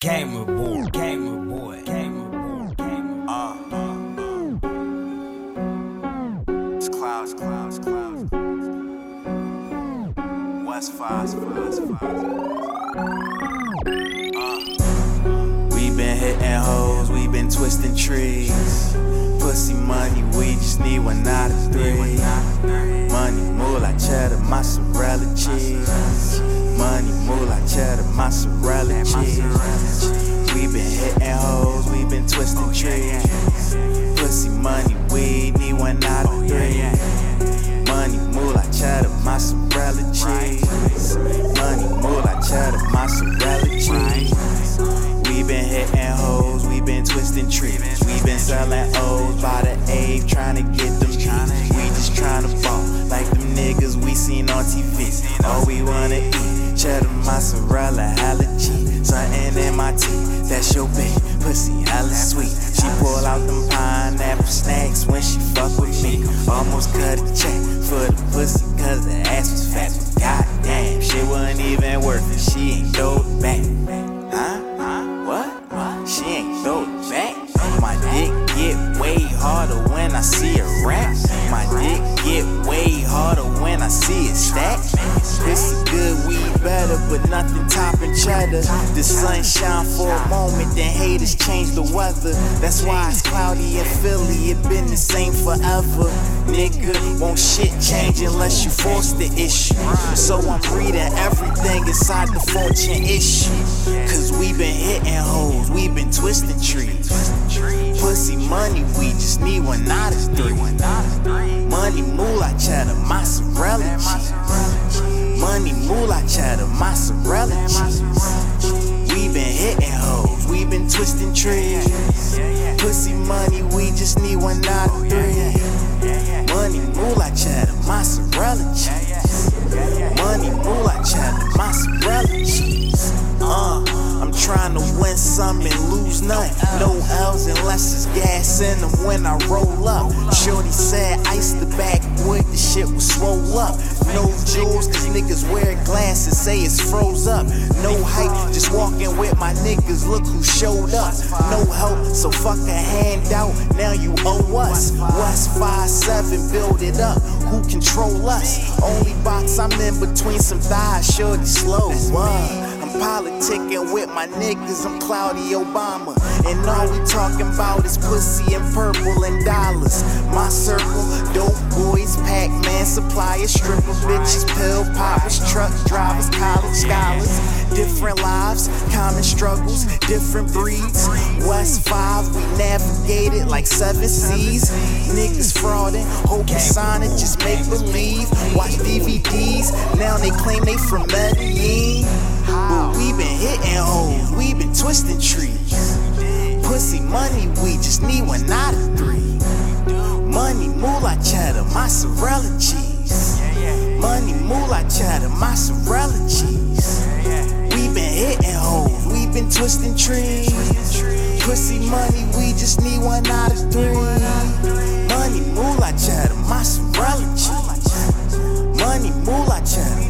Gamer boy, gamer boy, gamer boy, gamer boy. Uh, it's clouds, clouds, clouds. West five, five, five. Uh, we been hitting hoes, we been twisting trees. Pussy money, we just need one out of three. Money, moolah, cheddar, mozzarella cheese. Money, moolah, cheddar, mozzarella cheese. We been hitting hoes, we been twisting trees. Pussy money, we need one out of three. Money, moolah, cheddar, mozzarella cheese. Money, moolah, cheddar, mozzarella cheese. We been hitting hoes, we been twisting trees. We been selling O's by the A, trying to get them. We just trying to ball like them niggas we seen on TV. All we wanna eat, cheddar, mozzarella, cheese. Something in my teeth, that's your babe. Pussy hella sweet. She pull out them pineapple snacks when she fuck with me. Almost cut a check for the pussy cause the ass was fat. But goddamn, shit wasn't even worth it. She ain't it back. Huh? huh? What? She ain't it back. My dick get way harder when I see a rap. My dick get way harder when I see it stack. This is good weed but nothing topping cheddar. The sun shine for a moment, then haters change the weather. That's why it's cloudy in Philly. It been the same forever. Nigga, won't shit change unless you force the issue. So I'm reading everything inside the fortune issue. Cause we been hitting hoes, we been twisting trees. Pussy money, we just need one out of three. Money, moolah, cheddar, mozzarella cheese. Money, moolah, cheddar, mozzarella cheese. We been hitting hoes, we been twisting trees. Pussy money, we just need one out three. Money, moolah, cheddar, mozzarella cheese. Money, moolah, cheddar, mozzarella cheese. Uh, I'm trying to win some and lose none. No L's unless it's gas in them when I roll up. Shorty said ice the backwood, the shit was swole up. No jewels, cause niggas wear glasses, say it's froze up. No hype, just walking with my niggas, look who showed up. No help, so fuck a handout, now you owe us. West 5-7, build it up, who control us? Only box I'm in between some thighs, shorty slow up. I'm politicking with my niggas, I'm Cloudy Obama. And all we talking about is pussy and purple and dollars. My circle, dope boys, Pac Man suppliers, stripper bitches, pill poppers, truck drivers, college scholars. Different lives, common struggles, different breeds. West 5, we navigated like seven seas. Niggas frauding, hoping sign it, just make believe. Watch DVDs, now they claim they from Medellin. But we been hitting hoes, we been twisting trees. Pussy money, we just need one out of three. Money, moolah, cheddar, mozzarella cheese. Money, moolah, cheddar, mozzarella cheese. We been hitting hoes, we been twisting trees. Pussy money, we just need one out of three. Money, moolah, cheddar, mozzarella cheese. Money, moolah, cheddar.